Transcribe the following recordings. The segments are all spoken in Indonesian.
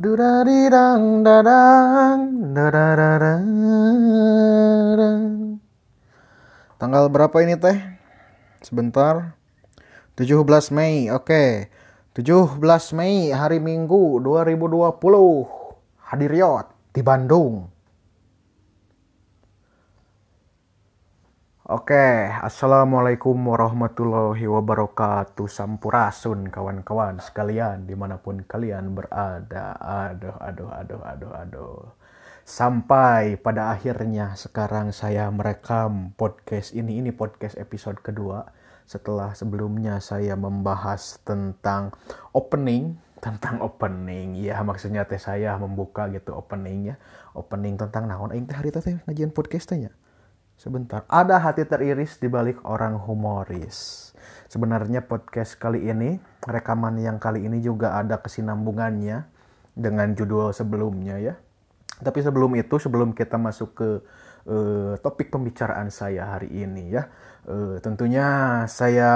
Dudaridang dadang dadadadang. Tanggal berapa ini teh? Sebentar. 17 Mei. Oke. 17 Mei hari Minggu 2020. Hadiriot di Bandung. Oke, Assalamualaikum warahmatullahi wabarakatuh. Sampurasun kawan-kawan sekalian di mana pun kalian berada. Aduh, aduh, aduh, aduh, aduh. Sampai pada akhirnya sekarang saya merekam podcast ini. Ini podcast episode kedua. Setelah sebelumnya saya membahas tentang opening tentang opening. Ya maksudnya teh saya membuka gitu opening ya opening tentang naon aing teh hari teh ngajian podcastnya Sebentar, ada hati teriris di balik orang humoris. Sebenarnya podcast kali ini, rekaman yang kali ini juga ada kesinambungannya dengan judul sebelumnya ya. Tapi sebelum itu, sebelum kita masuk ke uh, topik pembicaraan saya hari ini ya, uh, tentunya saya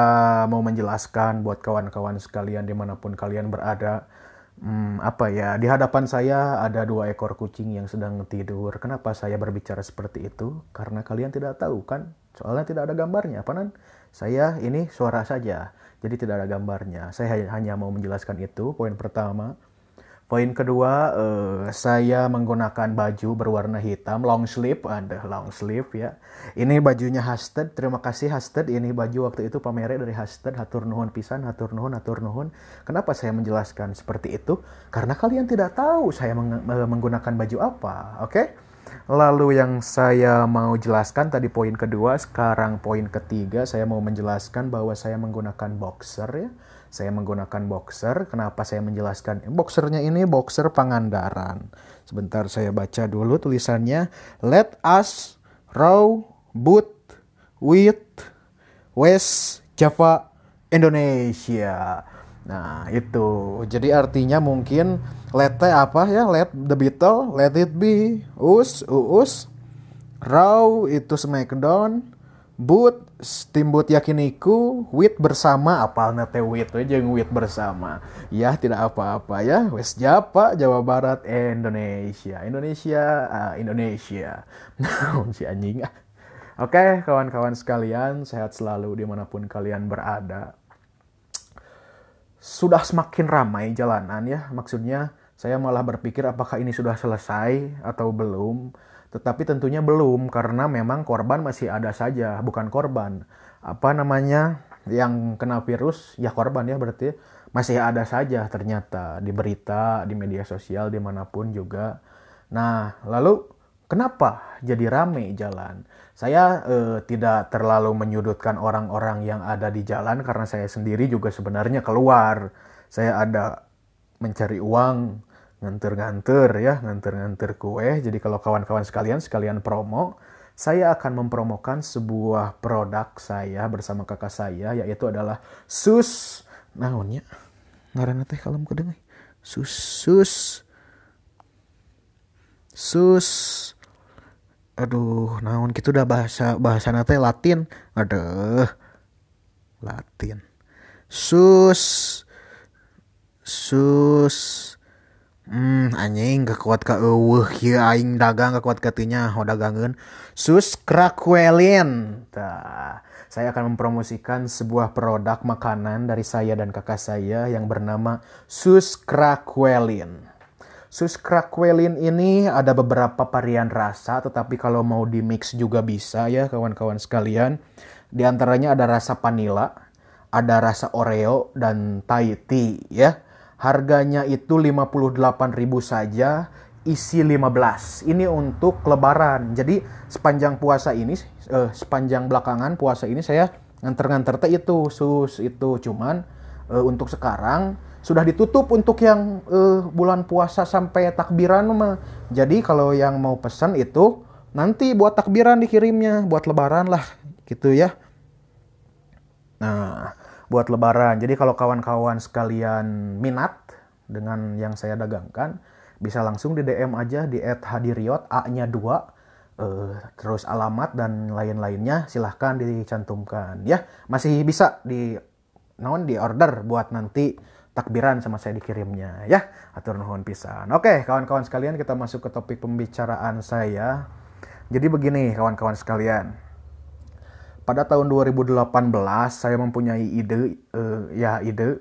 mau menjelaskan buat kawan-kawan sekalian di mana pun kalian berada, hmm, apa ya? Di hadapan saya ada dua ekor kucing yang sedang tidur. Kenapa saya berbicara seperti itu? Karena kalian tidak tahu kan? Soalnya tidak ada gambarnya apa nan? Saya ini suara saja jadi tidak ada gambarnya. Saya hanya mau menjelaskan itu. Poin pertama Poin kedua, uh, saya menggunakan baju berwarna hitam, long sleeve, ada long sleeve ya. Ini bajunya Hasted, terima kasih Hasted. Ini baju waktu itu pamernya dari Hasted, hatur nuhun pisan, hatur nuhun, hatur nuhun. Kenapa saya menjelaskan seperti itu? Karena kalian tidak tahu saya meng menggunakan baju apa, oke? Okay? Lalu yang saya mau jelaskan tadi poin kedua, sekarang poin ketiga saya mau menjelaskan bahwa saya menggunakan boxer ya saya menggunakan boxer. Kenapa saya menjelaskan? Boxernya ini boxer Pangandaran. Sebentar saya baca dulu tulisannya. Let us row boot with West Java Indonesia. Nah, itu. Jadi artinya mungkin let apa ya? Let the Beetle, let it be. Us, uus. Raw itu Smackdown. Boot Steamboat yakiniku wit bersama apal nate wit? Aja wit bersama. Ya tidak apa-apa ya. West Java Jawa Barat Indonesia. Indonesia uh, Indonesia. Nah si anjing oke kawan-kawan sekalian sehat selalu di mana pun kalian berada. Sudah semakin ramai jalanan ya. Maksudnya saya malah berpikir apakah ini sudah selesai atau belum tetapi tentunya belum karena memang korban masih ada saja, bukan korban. Apa namanya yang kena virus ya korban ya berarti masih ada saja ternyata di berita, di media sosial, di mana pun juga. Nah lalu kenapa jadi rame jalan? Saya eh, tidak terlalu menyudutkan orang-orang yang ada di jalan karena saya sendiri juga sebenarnya keluar. Saya ada mencari uang, nganter-nganter ya, nganter-nganter kue. Jadi kalau kawan-kawan sekalian, sekalian promo, saya akan mempromokan sebuah produk saya bersama kakak saya, yaitu adalah sus, naonnya, ngaranna teh kalau kedengai, sus, sus, sus, aduh, naon gitu udah bahasa bahasa nate Latin, aduh, Latin, sus, sus, Hmm, anjing gak kuat ke eueuh kieu aing dagang gak kuat katinya ho dagangeun. Sus Krakwelin. Tah, saya akan mempromosikan sebuah produk makanan dari saya dan kakak saya yang bernama Sus Krakwelin. Sus Krakwelin ini ada beberapa varian rasa, tetapi kalau mau di mix juga bisa ya kawan-kawan sekalian. Di antaranya ada rasa vanilla, ada rasa Oreo dan Thai tea ya Harganya itu 58.000 saja, isi 15. Ini untuk lebaran. Jadi sepanjang puasa ini eh, sepanjang belakangan puasa ini saya nganter-nganter teh itu sus itu cuman eh, untuk sekarang sudah ditutup untuk yang eh, bulan puasa sampai takbiran mah. Jadi kalau yang mau pesan itu nanti buat takbiran dikirimnya buat lebaran lah gitu ya. Nah, buat lebaran. Jadi kalau kawan-kawan sekalian minat dengan yang saya dagangkan, bisa langsung di DM aja di @hadiriot A-nya 2 uh, eh, terus alamat dan lain-lainnya silahkan dicantumkan ya. Masih bisa di naon di order buat nanti takbiran sama saya dikirimnya ya atur nuhun pisan oke kawan-kawan sekalian kita masuk ke topik pembicaraan saya jadi begini kawan-kawan sekalian pada tahun 2018 saya mempunyai ide uh, ya ide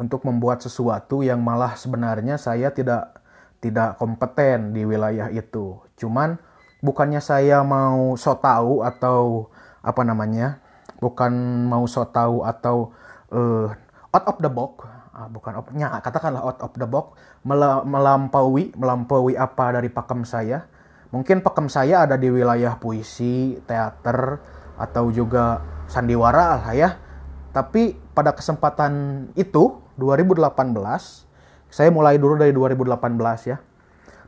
untuk membuat sesuatu yang malah sebenarnya saya tidak tidak kompeten di wilayah itu. Cuman bukannya saya mau so tahu atau apa namanya bukan mau so tahu atau uh, out of the box uh, bukan opnya katakanlah out of the box melampaui melampaui apa dari pakem saya. Mungkin pakem saya ada di wilayah puisi teater atau juga sandiwara lah ya tapi pada kesempatan itu 2018 saya mulai dulu dari 2018 ya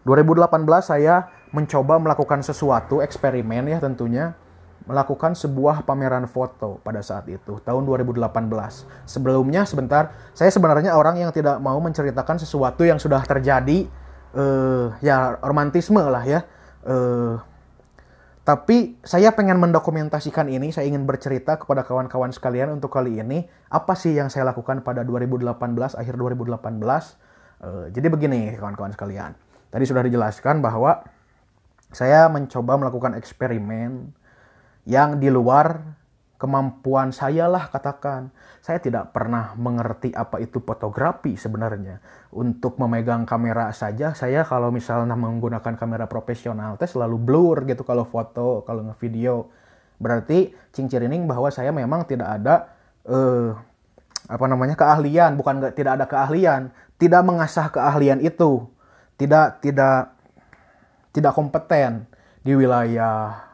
2018 saya mencoba melakukan sesuatu eksperimen ya tentunya melakukan sebuah pameran foto pada saat itu tahun 2018. Sebelumnya sebentar, saya sebenarnya orang yang tidak mau menceritakan sesuatu yang sudah terjadi uh, ya romantisme lah ya. Uh, tapi saya pengen mendokumentasikan ini, saya ingin bercerita kepada kawan-kawan sekalian untuk kali ini apa sih yang saya lakukan pada 2018 akhir 2018. Uh, jadi begini kawan-kawan sekalian. Tadi sudah dijelaskan bahwa saya mencoba melakukan eksperimen yang di luar kemampuan saya lah katakan. Saya tidak pernah mengerti apa itu fotografi sebenarnya. Untuk memegang kamera saja, saya kalau misalnya menggunakan kamera profesional, teh selalu blur gitu kalau foto, kalau ngevideo. Berarti cincirining bahwa saya memang tidak ada eh, apa namanya keahlian, bukan tidak ada keahlian, tidak mengasah keahlian itu, tidak tidak tidak kompeten di wilayah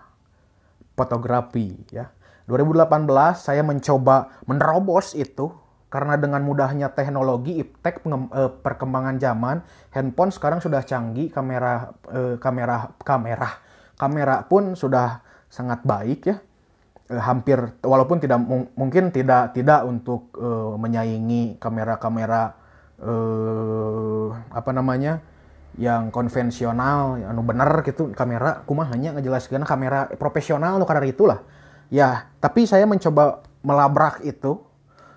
fotografi ya. 2018 saya mencoba menerobos itu karena dengan mudahnya teknologi iptek eh, perkembangan zaman handphone sekarang sudah canggih kamera eh, kamera kamera kamera pun sudah sangat baik ya. Eh, hampir walaupun tidak mungkin tidak tidak untuk menyaingi kamera-kamera apa namanya yang konvensional anu bener gitu kamera kumah hanya ngejelaskan kamera profesional no karena itulah ya tapi saya mencoba melabrak itu.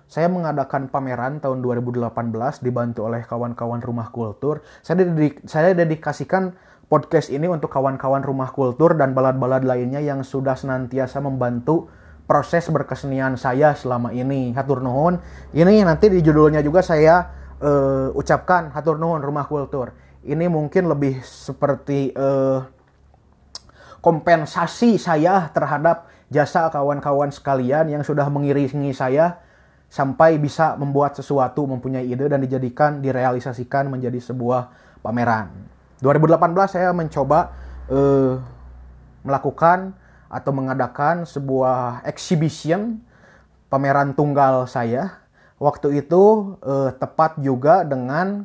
Saya mengadakan pameran tahun 2018 dibantu oleh kawan-kawan rumah kultur. Saya dedik, saya dedikasikan podcast ini untuk kawan-kawan rumah kultur dan balad-balad lainnya yang sudah senantiasa membantu proses berkesenian saya selama ini. Hatur nuhun. Ini nanti di judulnya juga saya uh, ucapkan hatur nuhun rumah kultur. Ini mungkin lebih seperti uh, kompensasi saya terhadap jasa kawan-kawan sekalian yang sudah mengiringi saya sampai bisa membuat sesuatu, mempunyai ide dan dijadikan, direalisasikan menjadi sebuah pameran. 2018 saya mencoba uh, melakukan atau mengadakan sebuah exhibition pameran tunggal saya. Waktu itu uh, tepat juga dengan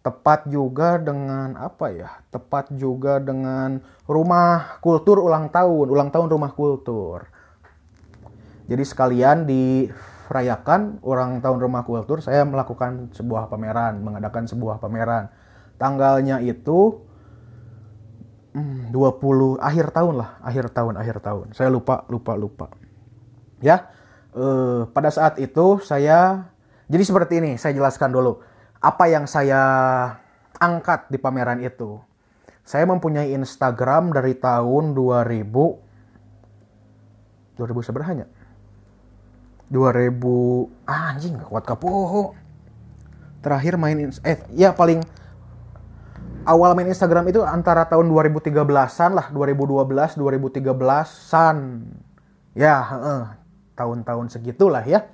tepat juga dengan apa ya? Tepat juga dengan rumah kultur ulang tahun ulang tahun rumah kultur. Jadi sekalian dirayakan ulang tahun rumah kultur saya melakukan sebuah pameran mengadakan sebuah pameran. Tanggalnya itu 20 hmm, akhir tahun lah akhir tahun akhir tahun. Saya lupa lupa lupa. Ya eh, pada saat itu saya jadi seperti ini saya jelaskan dulu apa yang saya angkat di pameran itu. Saya mempunyai Instagram dari tahun 2000 2000 seberapa 2000 ah, anjing gak kuat kapuh. Terakhir main eh ya paling awal main Instagram itu antara tahun 2013-an lah, 2012, 2013-an. Ya, eh, tahun-tahun segitulah ya.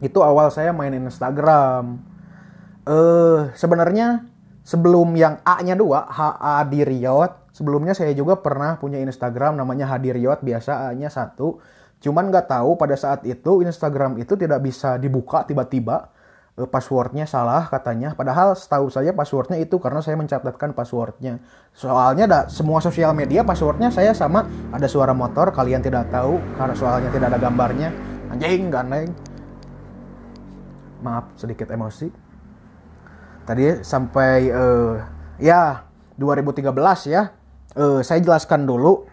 Itu awal saya main Instagram eh sebenarnya sebelum yang A-nya dua, HA Diriot, sebelumnya saya juga pernah punya Instagram namanya Hadiriot, biasa A-nya satu. Cuman nggak tahu pada saat itu Instagram itu tidak bisa dibuka tiba-tiba. Eh, passwordnya salah katanya. Padahal setahu saya passwordnya itu karena saya mencatatkan passwordnya. Soalnya ada semua sosial media passwordnya saya sama. Ada suara motor kalian tidak tahu karena soalnya tidak ada gambarnya. Anjing gandeng. Maaf sedikit emosi tadi sampai uh, ya 2013 ya uh, saya jelaskan dulu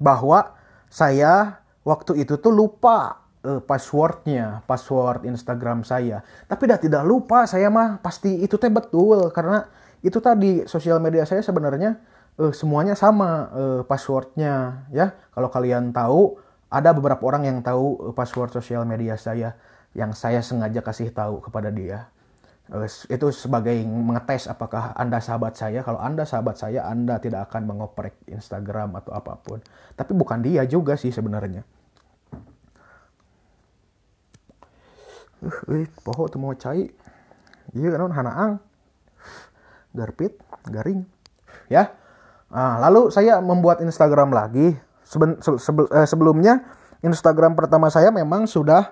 bahwa saya waktu itu tuh lupa uh, passwordnya, password Instagram saya. Tapi dah tidak lupa saya mah pasti itu teh betul karena itu tadi sosial media saya sebenarnya uh, semuanya sama uh, passwordnya ya. Kalau kalian tahu ada beberapa orang yang tahu password sosial media saya yang saya sengaja kasih tahu kepada dia. Itu sebagai mengetes apakah Anda sahabat saya. Kalau Anda sahabat saya, Anda tidak akan mengoprek Instagram atau apa pun. Tapi bukan dia juga sih sebenarnya. Uh, eh, poho tuh mau cai. Iya kan hanaang. Garpit, garing. Ya. Nah, lalu saya membuat Instagram lagi. Seben, se, se, eh, sebelumnya Instagram pertama saya memang sudah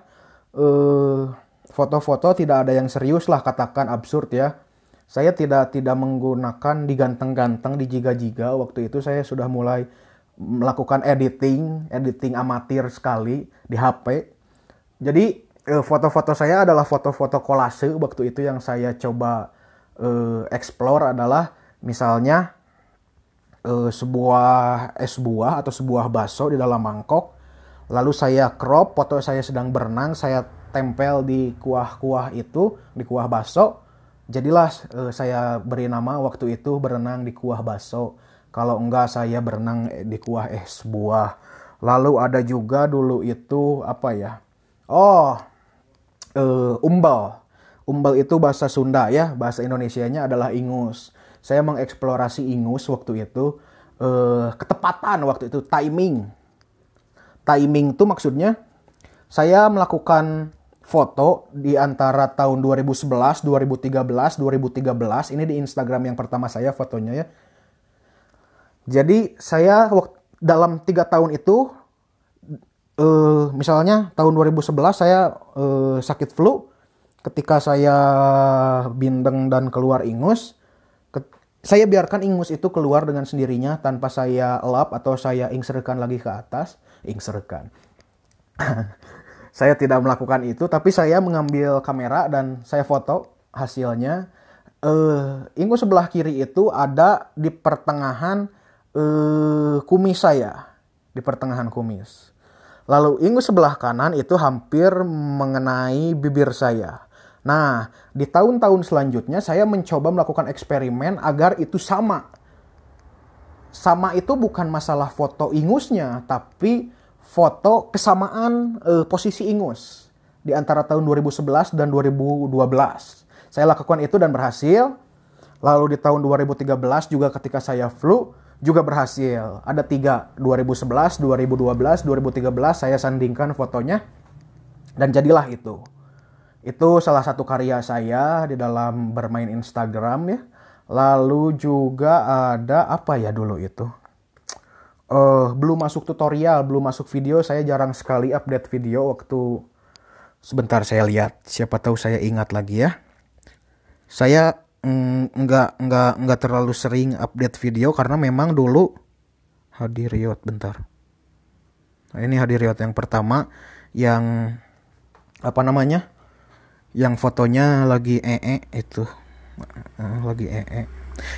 uh, foto-foto tidak ada yang serius lah katakan absurd ya. Saya tidak tidak menggunakan diganteng-ganteng di jiga-jiga waktu itu saya sudah mulai melakukan editing, editing amatir sekali di HP. Jadi eh, foto-foto saya adalah foto-foto kolase waktu itu yang saya coba uh, explore adalah misalnya uh, sebuah es buah atau sebuah bakso di dalam mangkok. Lalu saya crop foto saya sedang berenang, saya tempel di kuah-kuah itu, di kuah baso. Jadilah uh, saya beri nama waktu itu berenang di kuah baso. Kalau enggak saya berenang di kuah es buah. Lalu ada juga dulu itu apa ya? Oh, uh, umbal. Umbal itu bahasa Sunda ya, bahasa Indonesianya adalah ingus. Saya mengeksplorasi ingus waktu itu. Uh, ketepatan waktu itu, timing. Timing itu maksudnya saya melakukan foto di antara tahun 2011, 2013, 2013. Ini di Instagram yang pertama saya fotonya ya. Jadi saya dalam tiga tahun itu, uh, misalnya tahun 2011 saya uh, sakit flu. Ketika saya bindeng dan keluar ingus, saya biarkan ingus itu keluar dengan sendirinya tanpa saya lap atau saya ingserkan lagi ke atas. Ingserkan. Saya tidak melakukan itu, tapi saya mengambil kamera dan saya foto hasilnya. Uh, ingus sebelah kiri itu ada di pertengahan uh, kumis saya, di pertengahan kumis. Lalu ingus sebelah kanan itu hampir mengenai bibir saya. Nah, di tahun-tahun selanjutnya saya mencoba melakukan eksperimen agar itu sama. Sama itu bukan masalah foto ingusnya, tapi foto kesamaan uh, posisi ingus di antara tahun 2011 dan 2012. Saya lakukan itu dan berhasil. Lalu di tahun 2013 juga ketika saya flu juga berhasil. Ada tiga, 2011, 2012, 2013 saya sandingkan fotonya dan jadilah itu. Itu salah satu karya saya di dalam bermain Instagram ya. Lalu juga ada apa ya dulu itu? Uh, belum masuk tutorial, belum masuk video, saya jarang sekali update video waktu sebentar saya lihat, siapa tahu saya ingat lagi ya. Saya mm, nggak nggak nggak terlalu sering update video karena memang dulu hadiriot bentar. Nah, ini hadiriot yang pertama yang apa namanya? Yang fotonya lagi ee itu. Uh, lagi ee.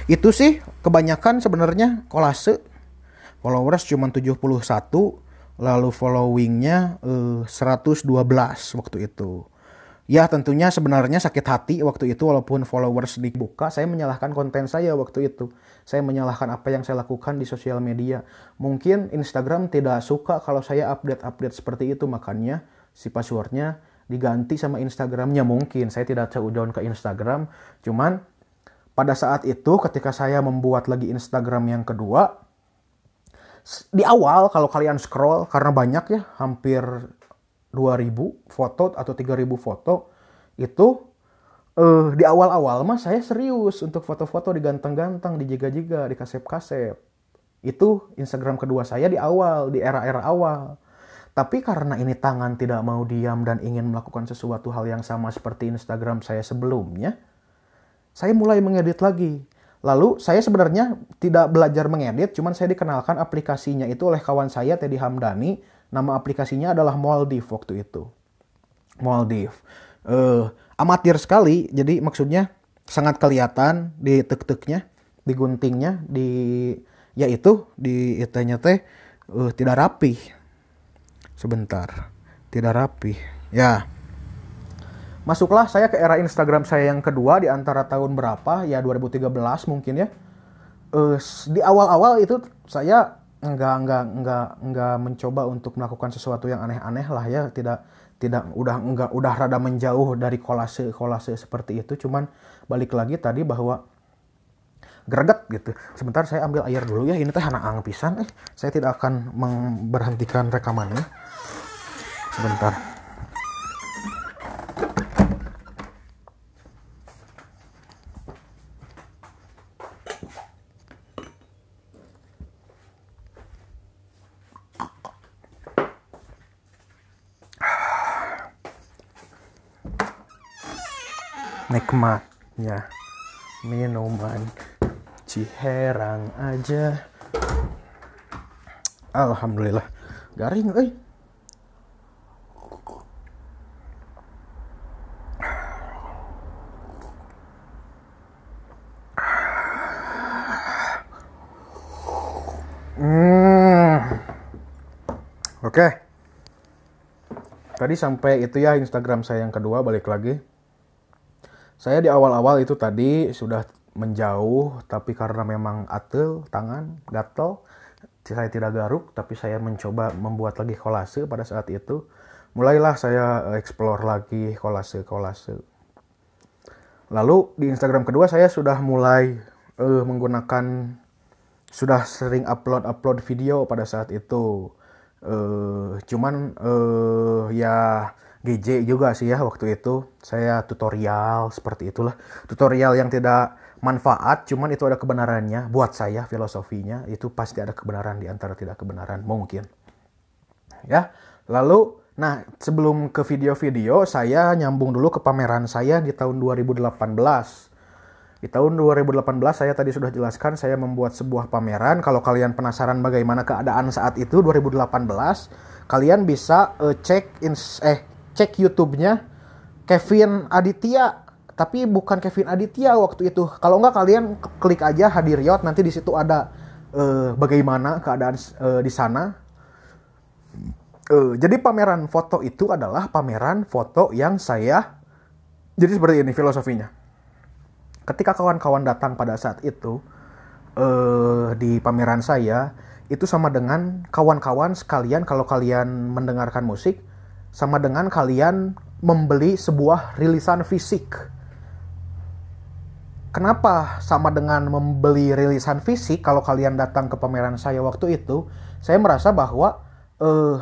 Itu sih kebanyakan sebenarnya kolase followers cuma 71 lalu followingnya uh, 112 waktu itu. Ya tentunya sebenarnya sakit hati waktu itu walaupun followers dibuka saya menyalahkan konten saya waktu itu. Saya menyalahkan apa yang saya lakukan di sosial media. Mungkin Instagram tidak suka kalau saya update-update seperti itu makanya si passwordnya diganti sama Instagramnya mungkin. Saya tidak down ke Instagram cuman pada saat itu ketika saya membuat lagi Instagram yang kedua di awal kalau kalian scroll karena banyak ya hampir 2000 foto atau 3000 foto itu uh, di awal-awal mah saya serius untuk foto-foto diganteng-ganteng, dijaga-jaga, dikasep-kasep. Itu Instagram kedua saya di awal, di era-era awal. Tapi karena ini tangan tidak mau diam dan ingin melakukan sesuatu hal yang sama seperti Instagram saya sebelumnya, saya mulai mengedit lagi. Lalu saya sebenarnya tidak belajar mengedit, cuman saya dikenalkan aplikasinya itu oleh kawan saya Teddy Hamdani. Nama aplikasinya adalah Maldive waktu itu. Maldive. Uh, amatir sekali, jadi maksudnya sangat kelihatan di tek-teknya, di guntingnya, di yaitu di itanya teh uh, tidak rapi. Sebentar. tidak rapi. Ya. Masuklah saya ke era Instagram saya yang kedua di antara tahun berapa? Ya 2013 mungkin ya. Uh, di awal-awal itu saya nggak nggak nggak nggak mencoba untuk melakukan sesuatu yang aneh-aneh lah ya. Tidak tidak udah nggak udah rada menjauh dari kolase kolase seperti itu. Cuman balik lagi tadi bahwa greget gitu. Sebentar saya ambil air dulu ya. Ini teh anak ang pisan. Eh saya tidak akan memberhentikan rekamannya sebentar nikmatnya minuman ciherang aja Alhamdulillah garing eh Hmm. Oke. Okay. Tadi sampai itu ya Instagram saya yang kedua balik lagi. Saya di awal-awal itu tadi sudah menjauh, tapi karena memang atel, tangan, gatel, saya tidak garuk, tapi saya mencoba membuat lagi kolase pada saat itu. Mulailah saya explore lagi kolase-kolase. Lalu di Instagram kedua saya sudah mulai uh, menggunakan sudah sering upload-upload video pada saat itu. Uh, cuman uh, ya GJ juga sih ya waktu itu. Saya tutorial seperti itulah. Tutorial yang tidak manfaat cuman itu ada kebenarannya. Buat saya filosofinya itu pasti ada kebenaran di antara tidak kebenaran mungkin. Ya lalu nah sebelum ke video-video saya nyambung dulu ke pameran saya di tahun 2018 di tahun 2018 saya tadi sudah jelaskan saya membuat sebuah pameran. Kalau kalian penasaran bagaimana keadaan saat itu 2018 kalian bisa uh, cek ins eh cek YouTube-nya Kevin Aditya. Tapi bukan Kevin Aditya waktu itu. Kalau nggak kalian klik aja Hadiriot nanti di situ ada uh, bagaimana keadaan uh, di sana. Uh, jadi pameran foto itu adalah pameran foto yang saya jadi seperti ini filosofinya. Ketika kawan-kawan datang pada saat itu uh, di pameran saya itu sama dengan kawan-kawan sekalian. Kalau kalian mendengarkan musik sama dengan kalian membeli sebuah rilisan fisik. Kenapa sama dengan membeli rilisan fisik kalau kalian datang ke pameran saya waktu itu? Saya merasa bahwa eh,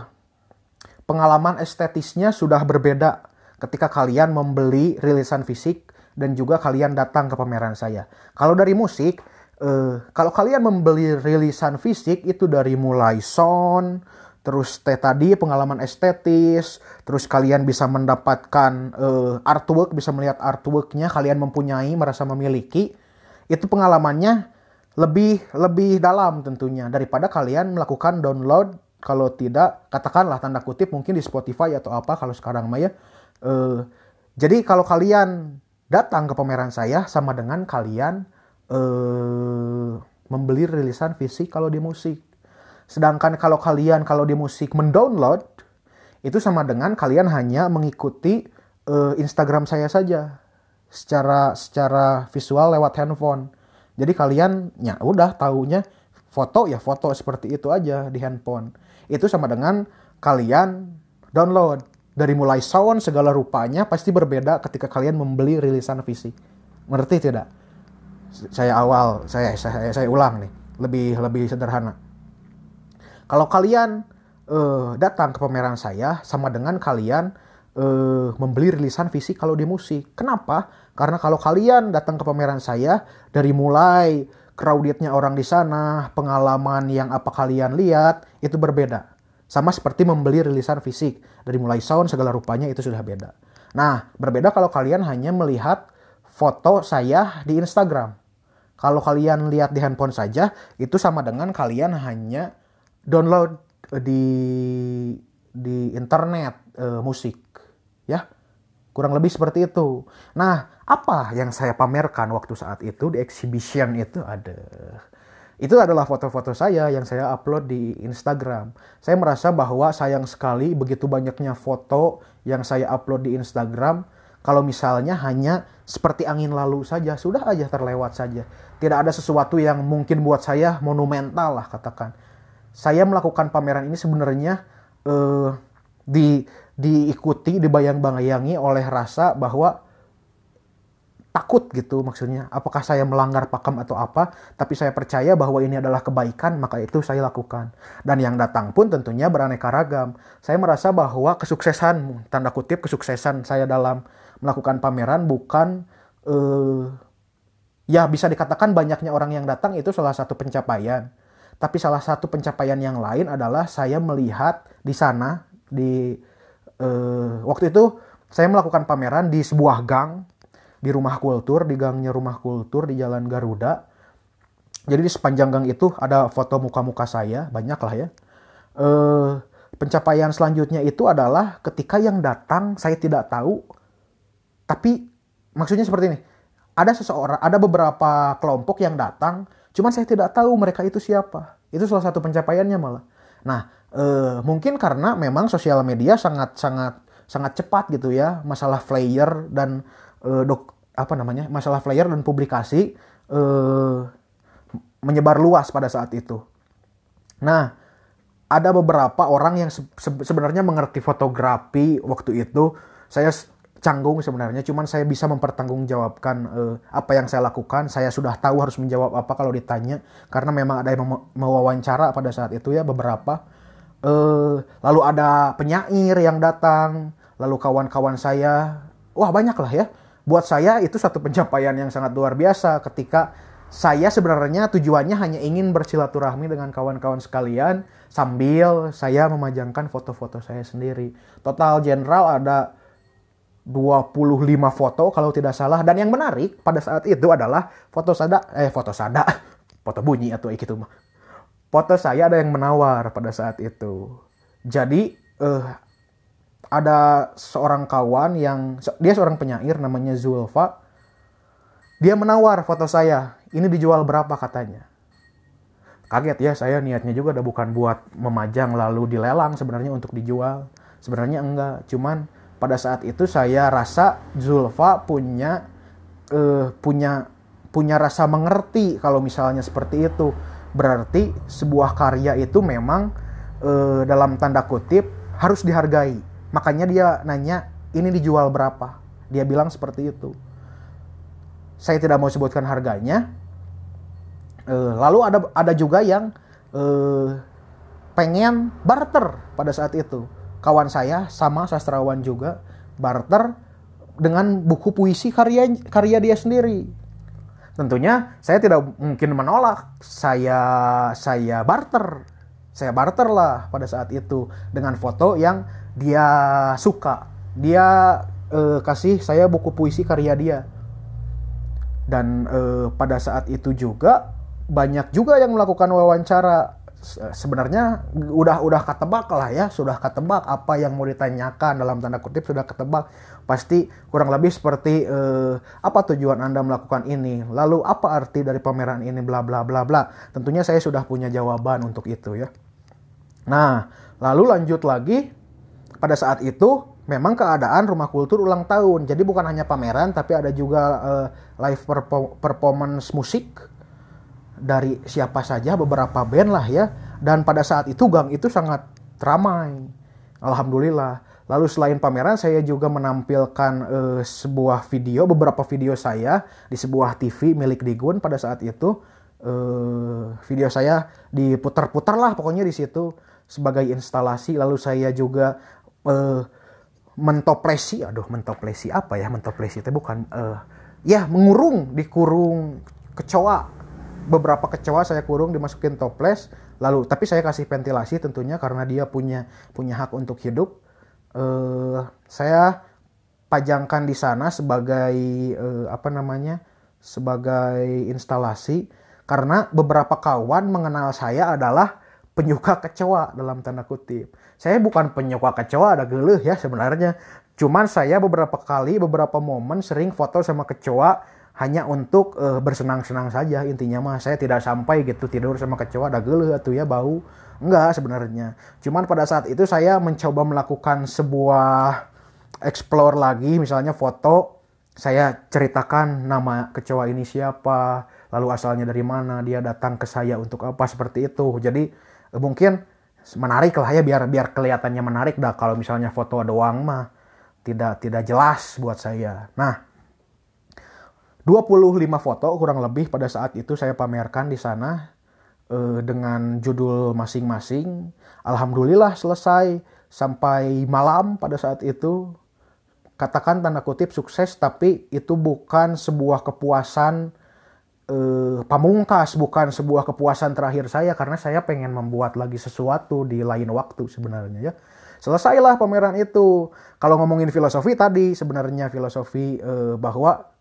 pengalaman estetisnya sudah berbeda ketika kalian membeli rilisan fisik dan juga kalian datang ke pameran saya. Kalau dari musik, eh, kalau kalian membeli rilisan fisik itu dari mulai sound, terus teh tadi pengalaman estetis, terus kalian bisa mendapatkan uh, artwork, bisa melihat artworknya, kalian mempunyai, merasa memiliki, itu pengalamannya lebih lebih dalam tentunya daripada kalian melakukan download kalau tidak katakanlah tanda kutip mungkin di Spotify atau apa kalau sekarang mah ya. Uh, jadi kalau kalian datang ke pameran saya sama dengan kalian uh, membeli rilisan fisik kalau di musik Sedangkan kalau kalian kalau di musik mendownload itu sama dengan kalian hanya mengikuti uh, Instagram saya saja secara secara visual lewat handphone. Jadi kalian ya udah taunya foto ya foto seperti itu aja di handphone. Itu sama dengan kalian download dari mulai sound segala rupanya pasti berbeda ketika kalian membeli rilisan fisik. Ngerti tidak? Saya awal saya saya saya ulang nih, lebih lebih sederhana kalau kalian uh, datang ke pameran saya sama dengan kalian uh, membeli rilisan fisik kalau di musik. Kenapa? Karena kalau kalian datang ke pameran saya dari mulai crowdednya orang di sana, pengalaman yang apa kalian lihat itu berbeda. Sama seperti membeli rilisan fisik dari mulai sound segala rupanya itu sudah beda. Nah, berbeda kalau kalian hanya melihat foto saya di Instagram. Kalau kalian lihat di handphone saja, itu sama dengan kalian hanya download eh, di di internet uh, musik ya kurang lebih seperti itu nah apa yang saya pamerkan waktu saat itu di exhibition itu ada itu adalah foto-foto saya yang saya upload di Instagram. Saya merasa bahwa sayang sekali begitu banyaknya foto yang saya upload di Instagram. Kalau misalnya hanya seperti angin lalu saja, sudah aja terlewat saja. Tidak ada sesuatu yang mungkin buat saya monumental lah katakan. Saya melakukan pameran ini sebenarnya uh, di diikuti, dibayang-bayangi oleh rasa bahwa takut gitu maksudnya. Apakah saya melanggar pakam atau apa? Tapi saya percaya bahwa ini adalah kebaikan maka itu saya lakukan. Dan yang datang pun tentunya beraneka ragam. Saya merasa bahwa kesuksesan tanda kutip kesuksesan saya dalam melakukan pameran bukan uh, ya bisa dikatakan banyaknya orang yang datang itu salah satu pencapaian tapi salah satu pencapaian yang lain adalah saya melihat di sana di uh, waktu itu saya melakukan pameran di sebuah gang di rumah kultur, di gangnya rumah kultur di Jalan Garuda. Jadi di sepanjang gang itu ada foto muka-muka saya, banyak lah ya. E, pencapaian selanjutnya itu adalah ketika yang datang saya tidak tahu, tapi maksudnya seperti ini. Ada seseorang, ada beberapa kelompok yang datang, cuman saya tidak tahu mereka itu siapa. Itu salah satu pencapaiannya malah. Nah, e, mungkin karena memang sosial media sangat sangat sangat cepat gitu ya, masalah flyer dan e, dok, apa namanya masalah flyer dan publikasi eh, menyebar luas pada saat itu. Nah, ada beberapa orang yang se sebenarnya mengerti fotografi waktu itu. Saya canggung sebenarnya, cuman saya bisa mempertanggungjawabkan eh, apa yang saya lakukan. Saya sudah tahu harus menjawab apa kalau ditanya, karena memang ada yang mewawancara pada saat itu ya beberapa. Eh, lalu ada penyair yang datang, lalu kawan-kawan saya, wah banyak lah ya. Buat saya itu satu pencapaian yang sangat luar biasa. Ketika saya sebenarnya tujuannya hanya ingin bersilaturahmi dengan kawan-kawan sekalian. Sambil saya memajangkan foto-foto saya sendiri. Total general ada 25 foto kalau tidak salah dan yang menarik pada saat itu adalah foto sada eh foto sada foto bunyi atau gitu mah. Foto saya ada yang menawar pada saat itu. Jadi eh, ada seorang kawan yang dia seorang penyair namanya Zulfa. Dia menawar foto saya. Ini dijual berapa katanya. Kaget ya saya niatnya juga udah bukan buat memajang lalu dilelang sebenarnya untuk dijual. Sebenarnya enggak. Cuman pada saat itu saya rasa Zulfa punya uh, punya punya rasa mengerti kalau misalnya seperti itu. Berarti sebuah karya itu memang uh, dalam tanda kutip harus dihargai Makanya dia nanya, ini dijual berapa? Dia bilang seperti itu. Saya tidak mau sebutkan harganya. Uh, lalu ada ada juga yang uh, pengen barter pada saat itu. Kawan saya sama sastrawan juga barter dengan buku puisi karya karya dia sendiri. Tentunya saya tidak mungkin menolak. Saya saya barter. Saya barter lah pada saat itu dengan foto yang dia suka dia uh, kasih saya buku puisi karya dia dan uh, pada saat itu juga banyak juga yang melakukan wawancara sebenarnya udah udah ketebak lah ya sudah ketebak apa yang mau ditanyakan dalam tanda kutip sudah ketebak. Pasti kurang lebih seperti uh, apa tujuan anda melakukan ini? Lalu apa arti dari pameran ini bla bla bla bla? Tentunya saya sudah punya jawaban untuk itu ya. Nah lalu lanjut lagi. Pada saat itu memang keadaan rumah kultur ulang tahun. Jadi bukan hanya pameran tapi ada juga uh, live performance musik dari siapa saja beberapa band lah ya. Dan pada saat itu gang itu sangat ramai. Alhamdulillah. Lalu selain pameran saya juga menampilkan uh, sebuah video, beberapa video saya di sebuah TV milik Digun pada saat itu. Uh, video saya diputar-putar lah pokoknya di situ sebagai instalasi. Lalu saya juga uh, mentoplesi, aduh mentoplesi apa ya mentoplesi itu bukan uh, ya mengurung dikurung kecoa beberapa kecoa saya kurung dimasukin toples lalu tapi saya kasih ventilasi tentunya karena dia punya punya hak untuk hidup uh, saya pajangkan di sana sebagai uh, apa namanya sebagai instalasi karena beberapa kawan mengenal saya adalah penyuka kecoa dalam tanda kutip. Saya bukan penyuka kecoa ada geluh ya sebenarnya. Cuman saya beberapa kali, beberapa momen sering foto sama kecoa hanya untuk uh, bersenang-senang saja intinya mah. Saya tidak sampai gitu tidur sama kecoa ada gele atau ya bau. Enggak sebenarnya. Cuman pada saat itu saya mencoba melakukan sebuah explore lagi misalnya foto. Saya ceritakan nama kecoa ini siapa lalu asalnya dari mana dia datang ke saya untuk apa seperti itu. Jadi uh, mungkin menarik lah ya biar biar kelihatannya menarik dah kalau misalnya foto doang mah. Tidak tidak jelas buat saya. Nah 25 foto kurang lebih pada saat itu saya pamerkan di sana eh, dengan judul masing-masing. Alhamdulillah selesai sampai malam pada saat itu. Katakan tanda kutip sukses tapi itu bukan sebuah kepuasan eh, pamungkas, bukan sebuah kepuasan terakhir saya karena saya pengen membuat lagi sesuatu di lain waktu sebenarnya ya. Selesailah pameran itu. Kalau ngomongin filosofi tadi sebenarnya filosofi eh, bahwa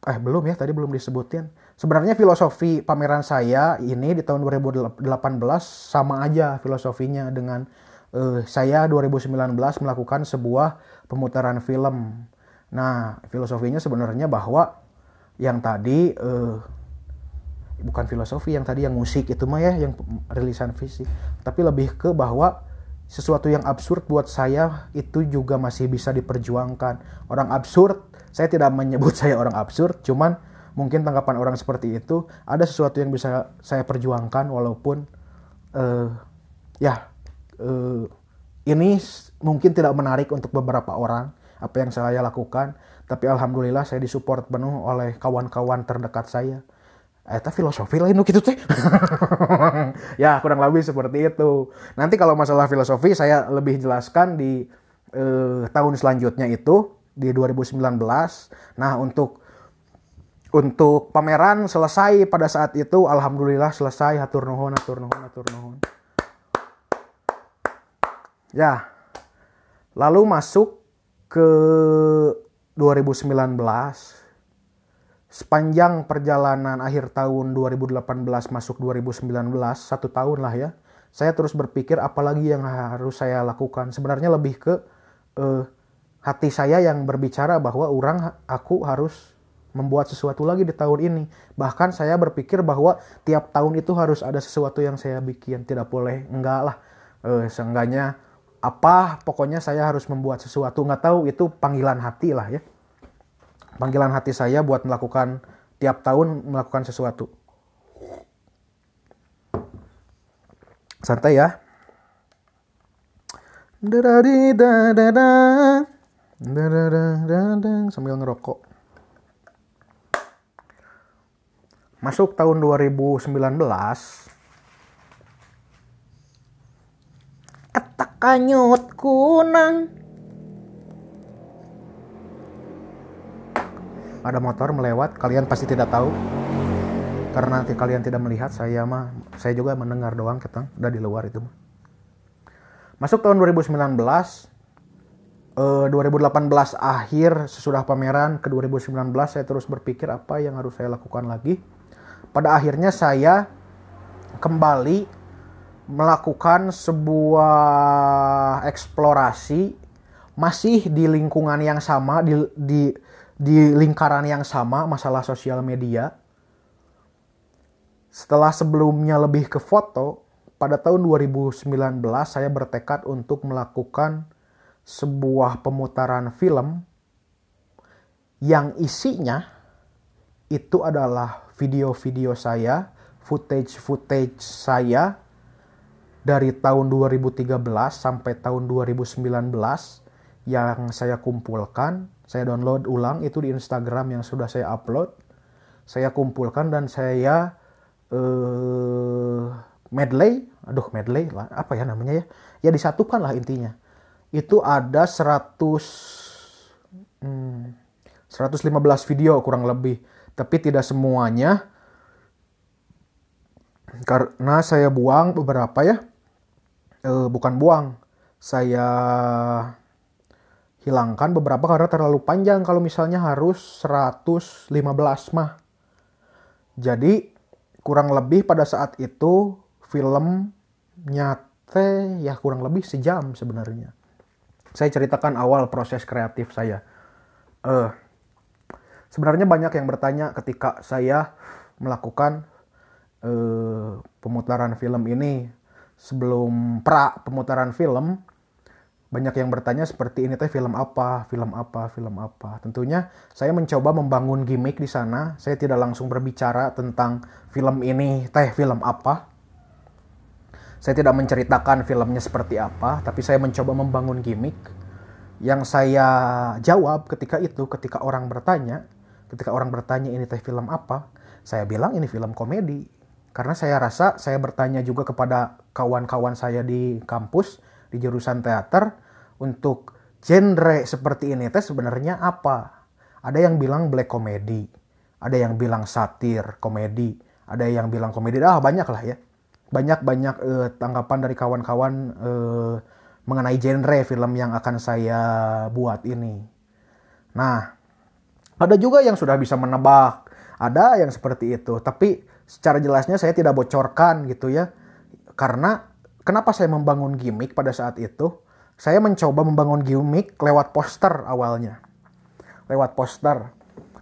eh belum ya tadi belum disebutin. Sebenarnya filosofi pameran saya ini di tahun 2018 sama aja filosofinya dengan uh, saya 2019 melakukan sebuah pemutaran film. Nah, filosofinya sebenarnya bahwa yang tadi uh, bukan filosofi yang tadi yang musik itu mah ya yang rilisan fisik, tapi lebih ke bahwa sesuatu yang absurd buat saya itu juga masih bisa diperjuangkan. Orang absurd, saya tidak menyebut saya orang absurd, cuman mungkin tanggapan orang seperti itu ada sesuatu yang bisa saya perjuangkan walaupun uh, ya uh, ini mungkin tidak menarik untuk beberapa orang apa yang saya lakukan, tapi alhamdulillah saya disupport penuh oleh kawan-kawan terdekat saya Eta filosofi lain gitu teh. ya kurang lebih seperti itu. Nanti kalau masalah filosofi saya lebih jelaskan di eh, tahun selanjutnya itu di 2019. Nah untuk untuk pameran selesai pada saat itu alhamdulillah selesai hatur nuhun hatur nuhun hatur nuhun. Ya. Lalu masuk ke 2019 sepanjang perjalanan akhir tahun 2018 masuk 2019 satu tahun lah ya saya terus berpikir apalagi yang harus saya lakukan. Sebenarnya lebih ke uh, hati saya yang berbicara bahwa orang aku harus membuat sesuatu lagi di tahun ini. Bahkan saya berpikir bahwa tiap tahun itu harus ada sesuatu yang saya bikin. Tidak boleh enggak lah. Uh, seenggaknya apa pokoknya saya harus membuat sesuatu. Nggak tahu itu panggilan hati lah ya panggilan hati saya buat melakukan tiap tahun melakukan sesuatu. Santai ya. sambil ngerokok. Masuk tahun 2019. Ketak kanyut kunang ada motor melewat kalian pasti tidak tahu. Karena nanti kalian tidak melihat saya mah saya juga mendengar doang ketang udah di luar itu masuk tahun 2019 eh, 2018 akhir sesudah pameran ke 2019 saya terus berpikir apa yang harus saya lakukan lagi. Pada akhirnya saya kembali melakukan sebuah eksplorasi masih di lingkungan yang sama di, di di lingkaran yang sama masalah sosial media. Setelah sebelumnya lebih ke foto, pada tahun 2019 saya bertekad untuk melakukan sebuah pemutaran film yang isinya itu adalah video-video saya, footage-footage saya dari tahun 2013 sampai tahun 2019 yang saya kumpulkan saya download ulang itu di Instagram yang sudah saya upload. Saya kumpulkan dan saya uh, medley, aduh medley lah, apa ya namanya ya? Ya disatukan lah intinya. Itu ada 100 hmm, 115 video kurang lebih, tapi tidak semuanya karena saya buang beberapa ya. Uh, bukan buang, saya hilangkan beberapa karena terlalu panjang kalau misalnya harus 115 mah. Jadi kurang lebih pada saat itu film nyate ya kurang lebih sejam sebenarnya. Saya ceritakan awal proses kreatif saya. Uh, Sebenarnya banyak yang bertanya ketika saya melakukan uh, pemutaran film ini sebelum pra pemutaran film banyak yang bertanya seperti ini teh film apa, film apa, film apa. Tentunya saya mencoba membangun gimmick di sana. Saya tidak langsung berbicara tentang film ini teh film apa. Saya tidak menceritakan filmnya seperti apa, tapi saya mencoba membangun gimmick yang saya jawab ketika itu, ketika orang bertanya, ketika orang bertanya ini teh film apa, saya bilang ini film komedi. Karena saya rasa saya bertanya juga kepada kawan-kawan saya di kampus, di jurusan teater, untuk genre seperti ini teh sebenarnya apa? Ada yang bilang black comedy, ada yang bilang satir komedi, ada yang bilang komedi, ah banyak lah ya banyak-banyak uh, tanggapan dari kawan-kawan uh, mengenai genre film yang akan saya buat ini. Nah, ada juga yang sudah bisa menebak, ada yang seperti itu, tapi secara jelasnya saya tidak bocorkan gitu ya. Karena kenapa saya membangun gimmick pada saat itu? Saya mencoba membangun gimmick lewat poster awalnya. Lewat poster.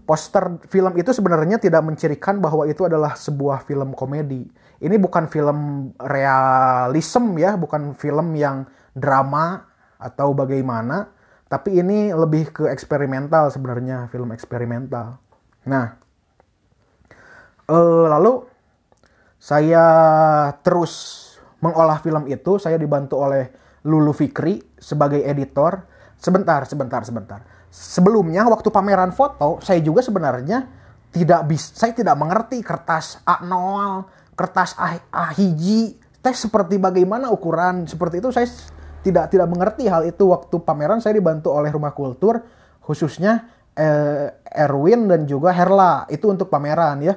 Poster film itu sebenarnya tidak mencirikan bahwa itu adalah sebuah film komedi ini bukan film realism ya, bukan film yang drama atau bagaimana, tapi ini lebih ke eksperimental sebenarnya, film eksperimental. Nah, uh, lalu saya terus mengolah film itu, saya dibantu oleh Lulu Fikri sebagai editor. Sebentar, sebentar, sebentar. Sebelumnya waktu pameran foto, saya juga sebenarnya tidak bisa, saya tidak mengerti kertas A0, kertas A-hiji teh seperti bagaimana ukuran seperti itu saya tidak tidak mengerti hal itu waktu pameran saya dibantu oleh Rumah Kultur khususnya eh, Erwin dan juga Herla itu untuk pameran ya.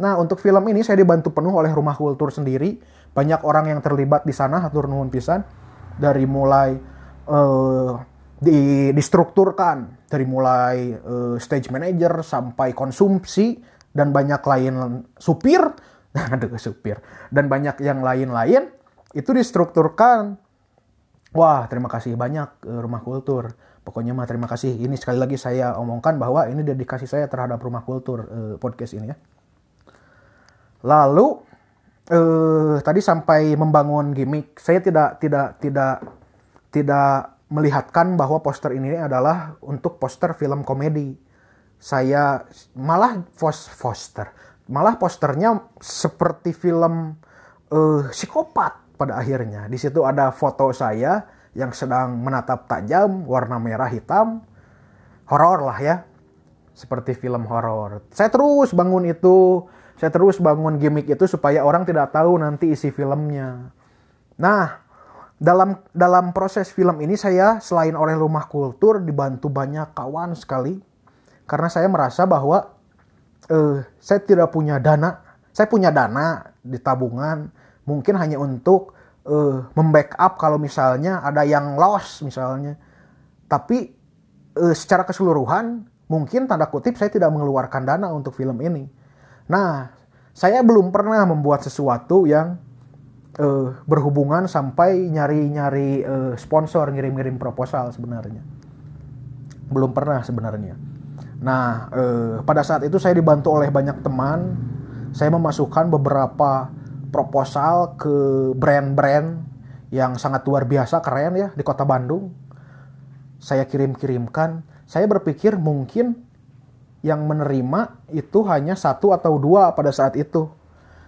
Nah untuk film ini saya dibantu penuh oleh Rumah Kultur sendiri banyak orang yang terlibat di sana hatur nuhun pisan dari mulai eh, di distrukturkan dari mulai uh, stage manager sampai konsumsi dan banyak lain supir aduh supir dan banyak yang lain-lain itu distrukturkan. Wah terima kasih banyak eh, rumah kultur. Pokoknya mah terima kasih. Ini sekali lagi saya omongkan bahwa ini dedikasi saya terhadap rumah kultur eh, podcast ini ya. Lalu eh, tadi sampai membangun gimmick saya tidak tidak tidak tidak melihatkan bahwa poster ini adalah untuk poster film komedi saya malah poster malah posternya seperti film uh, psikopat pada akhirnya. Di situ ada foto saya yang sedang menatap tajam, warna merah hitam, horor lah ya, seperti film horor. Saya terus bangun itu, saya terus bangun gimmick itu supaya orang tidak tahu nanti isi filmnya. Nah, dalam dalam proses film ini saya selain oleh rumah kultur dibantu banyak kawan sekali karena saya merasa bahwa uh, saya tidak punya dana. Saya punya dana di tabungan, mungkin hanya untuk uh, membackup kalau misalnya ada yang loss misalnya. Tapi uh, secara keseluruhan, mungkin tanda kutip saya tidak mengeluarkan dana untuk film ini. Nah, saya belum pernah membuat sesuatu yang uh, berhubungan sampai nyari-nyari uh, sponsor, ngirim-ngirim proposal sebenarnya. Belum pernah sebenarnya. Nah, eh, pada saat itu saya dibantu oleh banyak teman. Saya memasukkan beberapa proposal ke brand-brand yang sangat luar biasa keren ya di kota Bandung. Saya kirim-kirimkan. Saya berpikir mungkin yang menerima itu hanya satu atau dua pada saat itu.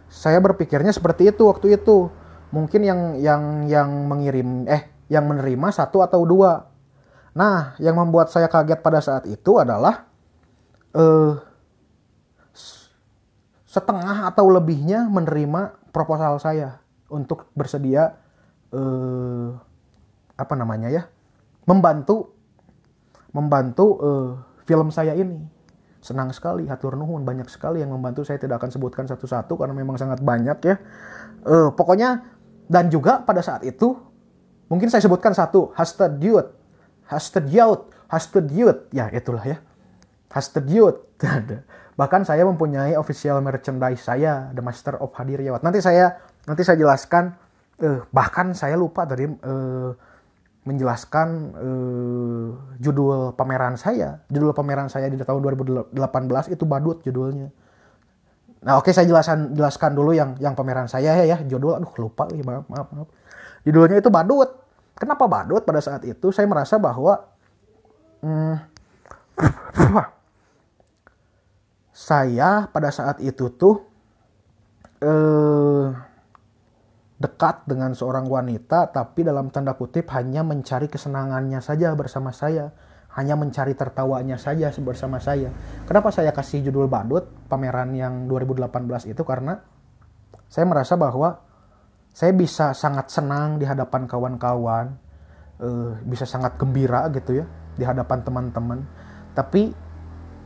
Saya berpikirnya seperti itu waktu itu. Mungkin yang yang yang mengirim eh yang menerima satu atau dua. Nah, yang membuat saya kaget pada saat itu adalah uh, setengah atau lebihnya menerima proposal saya untuk bersedia uh, apa namanya ya membantu membantu uh, film saya ini senang sekali hatur nuhun. Banyak sekali yang membantu. Saya tidak akan sebutkan satu-satu karena memang sangat banyak ya. Uh, pokoknya dan juga pada saat itu mungkin saya sebutkan satu youth hashtag youth ya itulah ya. Hashtag Youth. Bahkan saya mempunyai official merchandise saya, The Master of Hadir Yawat. Nanti saya nanti saya jelaskan. Uh, bahkan saya lupa tadi uh, menjelaskan uh, judul pameran saya. Judul pameran saya di tahun 2018 itu Badut judulnya. Nah, oke okay, saya jelaskan jelaskan dulu yang yang pameran saya ya ya. Judul aduh lupa ya, maaf maaf maaf. Judulnya itu Badut. Kenapa Badut pada saat itu saya merasa bahwa hmm, saya pada saat itu tuh eh dekat dengan seorang wanita tapi dalam tanda kutip hanya mencari kesenangannya saja bersama saya. Hanya mencari tertawanya saja bersama saya. Kenapa saya kasih judul badut pameran yang 2018 itu? Karena saya merasa bahwa saya bisa sangat senang di hadapan kawan-kawan uh, bisa sangat gembira gitu ya di hadapan teman-teman. Tapi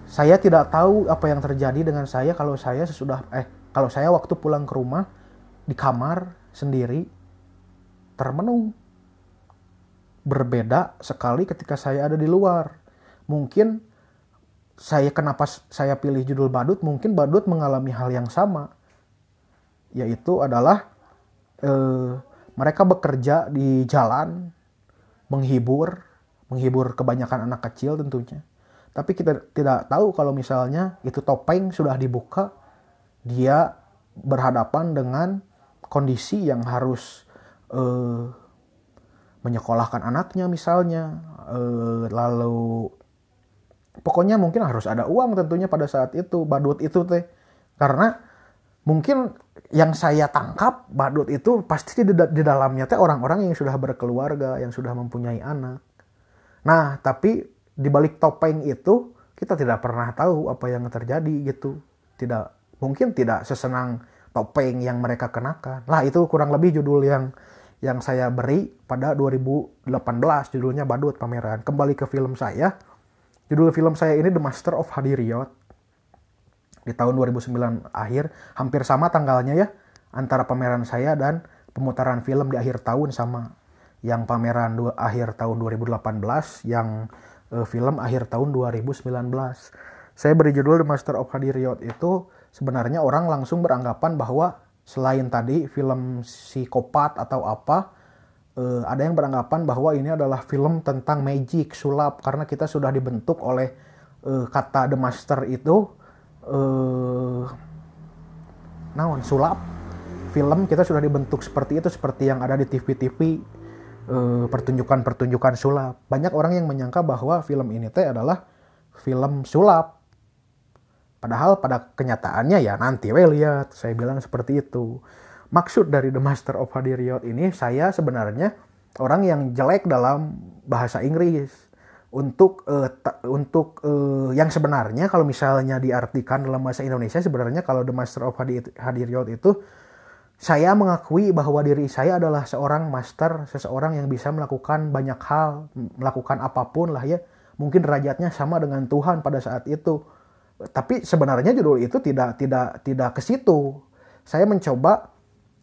saya tidak tahu apa yang terjadi dengan saya kalau saya sesudah eh kalau saya waktu pulang ke rumah di kamar sendiri termenung. Berbeda sekali ketika saya ada di luar. Mungkin saya kenapa saya pilih judul Badut, mungkin Badut mengalami hal yang sama. Yaitu adalah eh, mereka bekerja di jalan, menghibur, menghibur kebanyakan anak kecil tentunya. Tapi kita tidak tahu kalau misalnya itu topeng sudah dibuka, dia berhadapan dengan kondisi yang harus uh, menyekolahkan anaknya misalnya uh, lalu pokoknya mungkin harus ada uang tentunya pada saat itu badut itu teh. Karena mungkin yang saya tangkap badut itu pasti di, di dalamnya teh orang-orang yang sudah berkeluarga yang sudah mempunyai anak. Nah tapi di balik topeng itu kita tidak pernah tahu apa yang terjadi gitu. Tidak mungkin tidak sesenang topeng yang mereka kenakan. Lah itu kurang lebih judul yang yang saya beri pada 2018 judulnya Badut Pameran. Kembali ke film saya. Judul film saya ini The Master of Hadiriot. Di tahun 2009 akhir, hampir sama tanggalnya ya antara pameran saya dan pemutaran film di akhir tahun sama. Yang pameran dua, akhir tahun 2018, yang uh, film akhir tahun 2019. Saya beri judul The Master of Hadiriot itu sebenarnya orang langsung beranggapan bahwa selain tadi film psikopat atau apa, eh, ada yang beranggapan bahwa ini adalah film tentang magic, sulap, karena kita sudah dibentuk oleh eh, kata The Master itu, eh, naon, sulap, film kita sudah dibentuk seperti itu, seperti yang ada di TV-TV, eh, pertunjukan-pertunjukan sulap. Banyak orang yang menyangka bahwa film ini teh adalah film sulap, Padahal pada kenyataannya ya nanti we lihat, saya bilang seperti itu. Maksud dari The Master of Hadiriot ini saya sebenarnya orang yang jelek dalam bahasa Inggris. Untuk uh, untuk uh, yang sebenarnya kalau misalnya diartikan dalam bahasa Indonesia sebenarnya kalau The Master of Hadiriot itu saya mengakui bahwa diri saya adalah seorang master, seseorang yang bisa melakukan banyak hal, melakukan apa pun lah ya. Mungkin derajatnya sama dengan Tuhan pada saat itu tapi sebenarnya judul itu tidak tidak tidak ke situ. Saya mencoba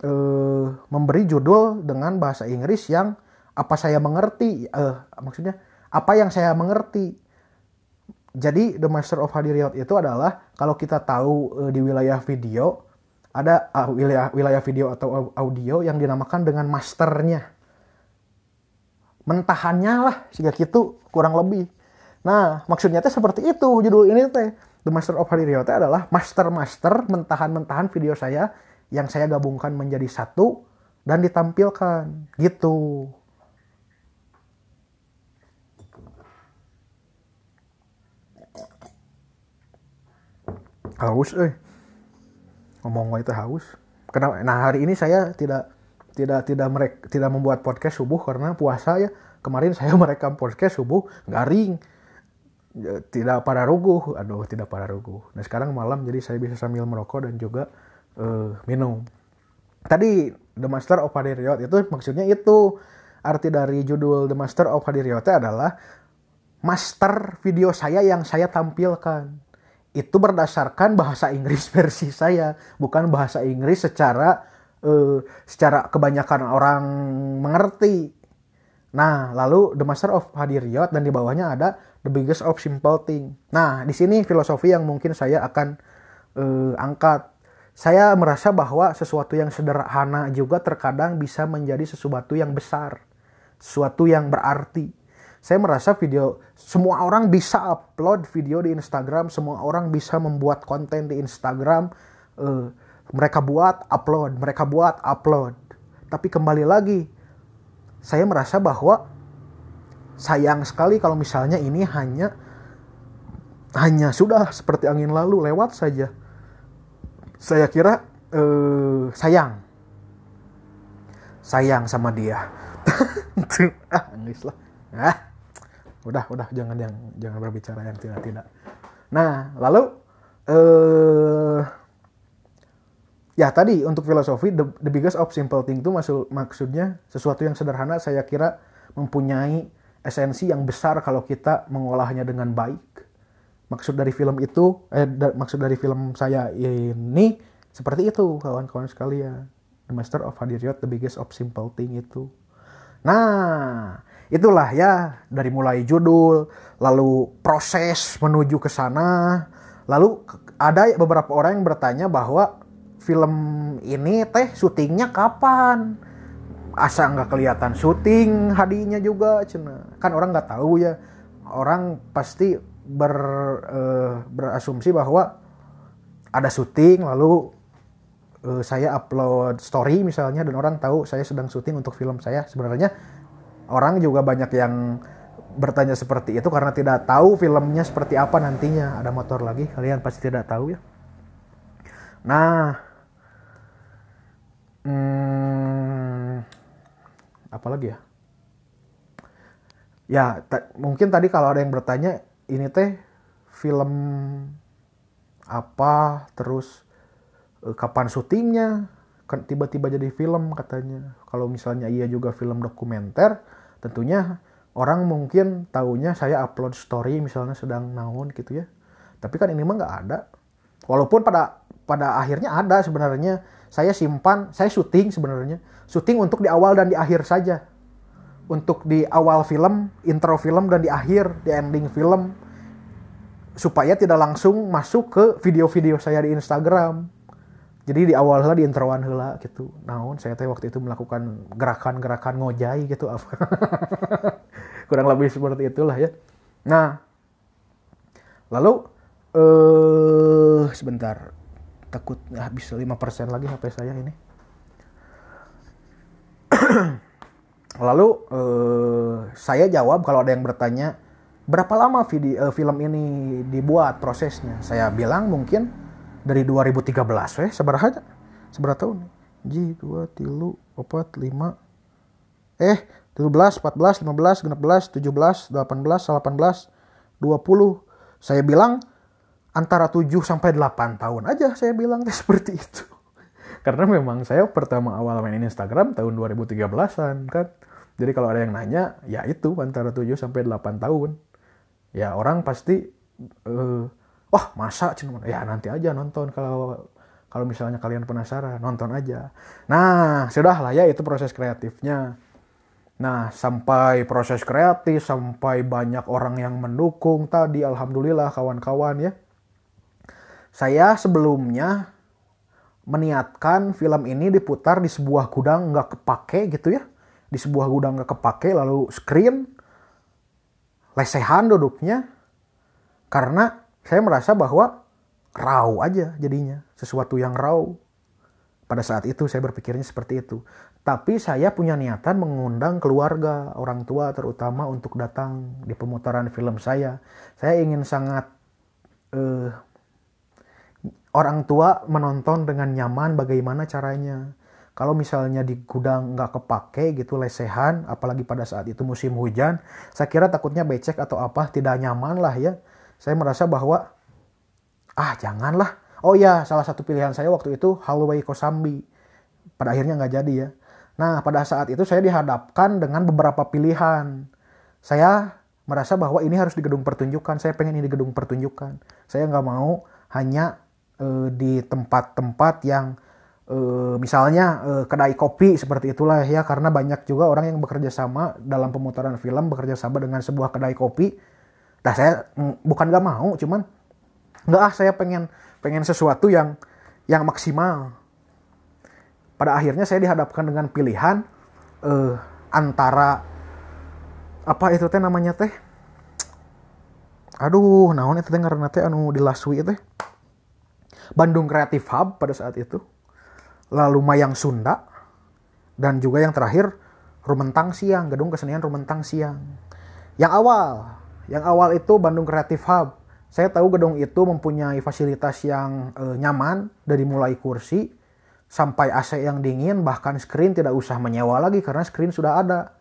eh, memberi judul dengan bahasa Inggris yang apa saya mengerti, eh, maksudnya apa yang saya mengerti. Jadi The Master of Hadiriot itu adalah kalau kita tahu eh, di wilayah video ada uh, wilayah wilayah video atau audio yang dinamakan dengan masternya. Mentahannya lah, sehingga gitu kurang lebih. Nah, maksudnya teh seperti itu judul ini teh The Master of Hariryota adalah master-master mentahan-mentahan video saya yang saya gabungkan menjadi satu dan ditampilkan gitu. Haus eh. Ngomong itu haus. Kenapa? Nah, hari ini saya tidak tidak tidak merek, tidak membuat podcast subuh karena puasa ya. Kemarin saya merekam podcast subuh garing tidak pada ruguh aduh tidak pada ruguh nah sekarang malam jadi saya bisa sambil merokok dan juga uh, minum. Tadi The Master of Hadiriot itu maksudnya itu. Arti dari judul The Master of Hadiriot adalah master video saya yang saya tampilkan. Itu berdasarkan bahasa Inggris versi saya bukan bahasa Inggris secara uh, secara kebanyakan orang mengerti. Nah lalu The Master of Hadiriot dan di bawahnya ada the biggest of simple thing. Nah, di sini filosofi yang mungkin saya akan uh, angkat. Saya merasa bahwa sesuatu yang sederhana juga terkadang bisa menjadi sesuatu yang besar. sesuatu yang berarti. Saya merasa video semua orang bisa upload video di Instagram, semua orang bisa membuat konten di Instagram. Uh, mereka buat upload, mereka buat upload. Tapi kembali lagi, saya merasa bahwa sayang sekali kalau misalnya ini hanya hanya sudah seperti angin lalu lewat saja. Saya kira uh, sayang, sayang sama dia. ah, lah. Ah udah udah jangan yang jangan berbicara yang tidak tidak nah lalu eh ya tadi untuk filosofi the, the biggest of simple thing itu maksud maksudnya sesuatu yang sederhana saya kira mempunyai esensi yang besar kalau kita mengolahnya dengan baik. Maksud dari film itu eh da, maksud dari film saya ini seperti itu kawan-kawan sekalian. The Master of Hadiryot the biggest of simple thing itu. Nah itulah ya dari mulai judul lalu proses menuju ke sana. Lalu ada beberapa orang yang bertanya bahwa film ini teh syutingnya kapan asa nggak kelihatan syuting hadinya juga cina kan orang nggak tahu ya orang pasti ber uh, berasumsi bahwa ada syuting lalu uh, saya upload story misalnya dan orang tahu saya sedang syuting untuk film saya sebenarnya orang juga banyak yang bertanya seperti itu karena tidak tahu filmnya seperti apa nantinya. Ada motor lagi, kalian pasti tidak tahu ya. Nah, hmm, apa lagi ya? Ya, mungkin tadi kalau ada yang bertanya, ini teh film apa, terus eh, kapan syutingnya, kan tiba-tiba jadi film katanya. Kalau misalnya iya juga film dokumenter, tentunya orang mungkin taunya saya upload story misalnya sedang naon gitu ya. Tapi kan ini mah nggak ada. Walaupun pada pada akhirnya ada sebenarnya saya simpan, saya syuting sebenarnya. Syuting untuk di awal dan di akhir saja. Untuk di awal film, intro film dan di akhir, di ending film. Supaya tidak langsung masuk ke video-video saya di Instagram. Jadi di awal lah di introan hela gitu. Naon saya teh waktu itu melakukan gerakan-gerakan ngojai gitu. Apa? Kurang lebih seperti itulah ya. Nah lalu eh sebentar takut habis 5% lagi HP saya ini. Lalu eh, saya jawab kalau ada yang bertanya berapa lama video eh, film ini dibuat prosesnya? Saya bilang mungkin dari 2013 weh seberapa seberapa tahun? J 2 tilu 4 5 eh 17 14 15 16 17 18 18 20 saya bilang antara 7 sampai 8 tahun aja saya bilang seperti itu. Karena memang saya pertama awal main Instagram tahun 2013an kan? Jadi kalau ada yang nanya ya itu antara 7 sampai 8 tahun. Ya orang pasti uh, wah masa ya nanti aja nonton kalau kalau misalnya kalian penasaran nonton aja. Nah sudah lah ya itu proses kreatifnya. Nah sampai proses kreatif sampai banyak orang yang mendukung tadi alhamdulillah kawan-kawan ya saya sebelumnya meniatkan film ini diputar di sebuah gudang nggak kepake gitu ya. Di sebuah gudang nggak kepake lalu screen lesehan duduknya karena saya merasa bahwa raw aja jadinya sesuatu yang raw. Pada saat itu saya berpikirnya seperti itu. Tapi saya punya niatan mengundang keluarga orang tua terutama untuk datang di pemutaran film saya. Saya ingin sangat uh, orang tua menonton dengan nyaman bagaimana caranya kalau misalnya di gudang nggak kepake gitu lesehan apalagi pada saat itu musim hujan saya kira takutnya becek atau apa tidak nyaman lah ya saya merasa bahwa ah janganlah. Oh ya, salah satu pilihan saya waktu itu Hallway Kosambi. Pada akhirnya nggak jadi ya. Nah, pada saat itu saya dihadapkan dengan beberapa pilihan. Saya merasa bahwa ini harus di gedung pertunjukan. Saya pengen ini di gedung pertunjukan. Saya nggak mau hanya e, di tempat-tempat yang e, misalnya e, kedai kopi seperti itulah ya. Karena banyak juga orang yang bekerja sama dalam pemutaran film bekerja sama dengan sebuah kedai kopi Nah saya mm, bukan gak mau, cuman nggak ah saya pengen pengen sesuatu yang yang maksimal. Pada akhirnya saya dihadapkan dengan pilihan uh, antara apa itu teh namanya teh aduh naon itu teh karena teh anu di Laswi teh Bandung Creative Hub pada saat itu lalu Mayang Sunda dan juga yang terakhir Rumentang Siang gedung kesenian Rumentang Siang. Yang awal yang awal itu Bandung Creative Hub. Saya tahu gedung itu mempunyai fasilitas yang e, nyaman dari mulai kursi sampai AC yang dingin bahkan screen tidak usah menyewa lagi karena screen sudah ada.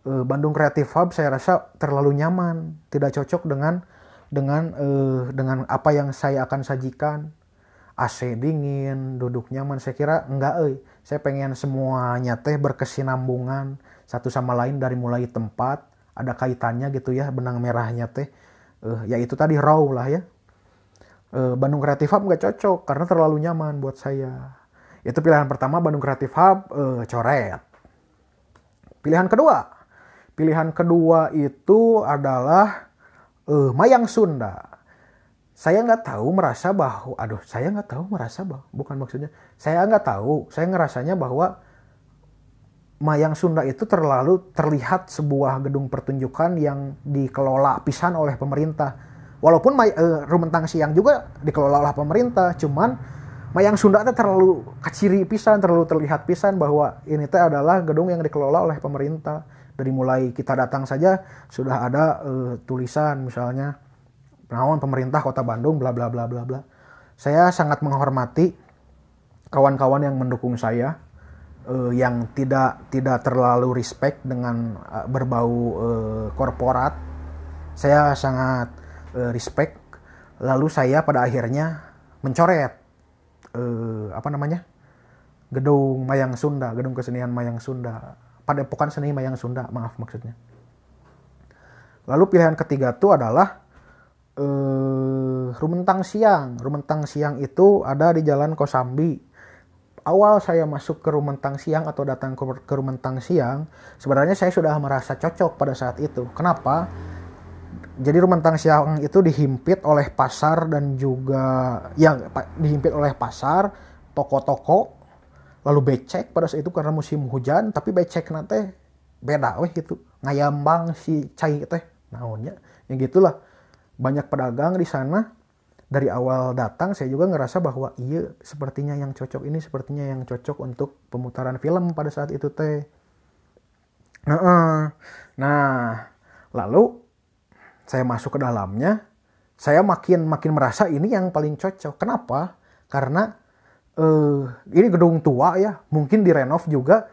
Uh, Bandung Creative Hub saya rasa terlalu nyaman, tidak cocok dengan dengan uh, dengan apa yang saya akan sajikan. AC dingin, duduk nyaman. Saya kira enggak eh. Saya pengen semuanya teh berkesinambungan satu sama lain dari mulai tempat ada kaitannya gitu ya benang merahnya teh. Uh, ya itu tadi raw lah ya. Uh, Bandung Creative Hub nggak cocok karena terlalu nyaman buat saya. Itu pilihan pertama Bandung Creative Hub uh, coret. Pilihan kedua Pilihan kedua itu adalah uh, Mayang Sunda. Saya nggak tahu merasa bahwa, aduh, saya nggak tahu merasa bahwa, bukan maksudnya, saya nggak tahu, saya ngerasanya bahwa Mayang Sunda itu terlalu terlihat sebuah gedung pertunjukan yang dikelola pisan oleh pemerintah. Walaupun May, uh, Rumentang Siang juga dikelola oleh pemerintah, cuman Mayang Sunda itu terlalu keciri pisan, terlalu terlihat pisan bahwa ini teh adalah gedung yang dikelola oleh pemerintah dari mulai kita datang saja sudah ada uh, tulisan misalnya penawan pemerintah kota Bandung bla bla bla bla bla. Saya sangat menghormati kawan-kawan yang mendukung saya uh, yang tidak tidak terlalu respect dengan uh, berbau uh, korporat. Saya sangat uh, respect. Lalu saya pada akhirnya mencoret uh, apa namanya gedung Mayang Sunda gedung kesenian Mayang Sunda Padepokan Seni Mayang Sunda, maaf maksudnya. Lalu pilihan ketiga itu adalah uh, Rumentang Siang. Rumentang Siang itu ada di Jalan Kosambi. Awal saya masuk ke Rumentang Siang atau datang ke, ke Rumentang Siang, sebenarnya saya sudah merasa cocok pada saat itu. Kenapa? Jadi Rumentang Siang itu dihimpit oleh pasar dan juga yang dihimpit oleh pasar, toko-toko, lalu becek pada saat itu karena musim hujan tapi becek nanti beda weh gitu. Ngayambang si cai teh naonnya. Yang gitulah. Banyak pedagang di sana. Dari awal datang saya juga ngerasa bahwa iya sepertinya yang cocok ini sepertinya yang cocok untuk pemutaran film pada saat itu teh. Nah, nah lalu saya masuk ke dalamnya. Saya makin makin merasa ini yang paling cocok. Kenapa? Karena uh, ini gedung tua ya, mungkin direnov juga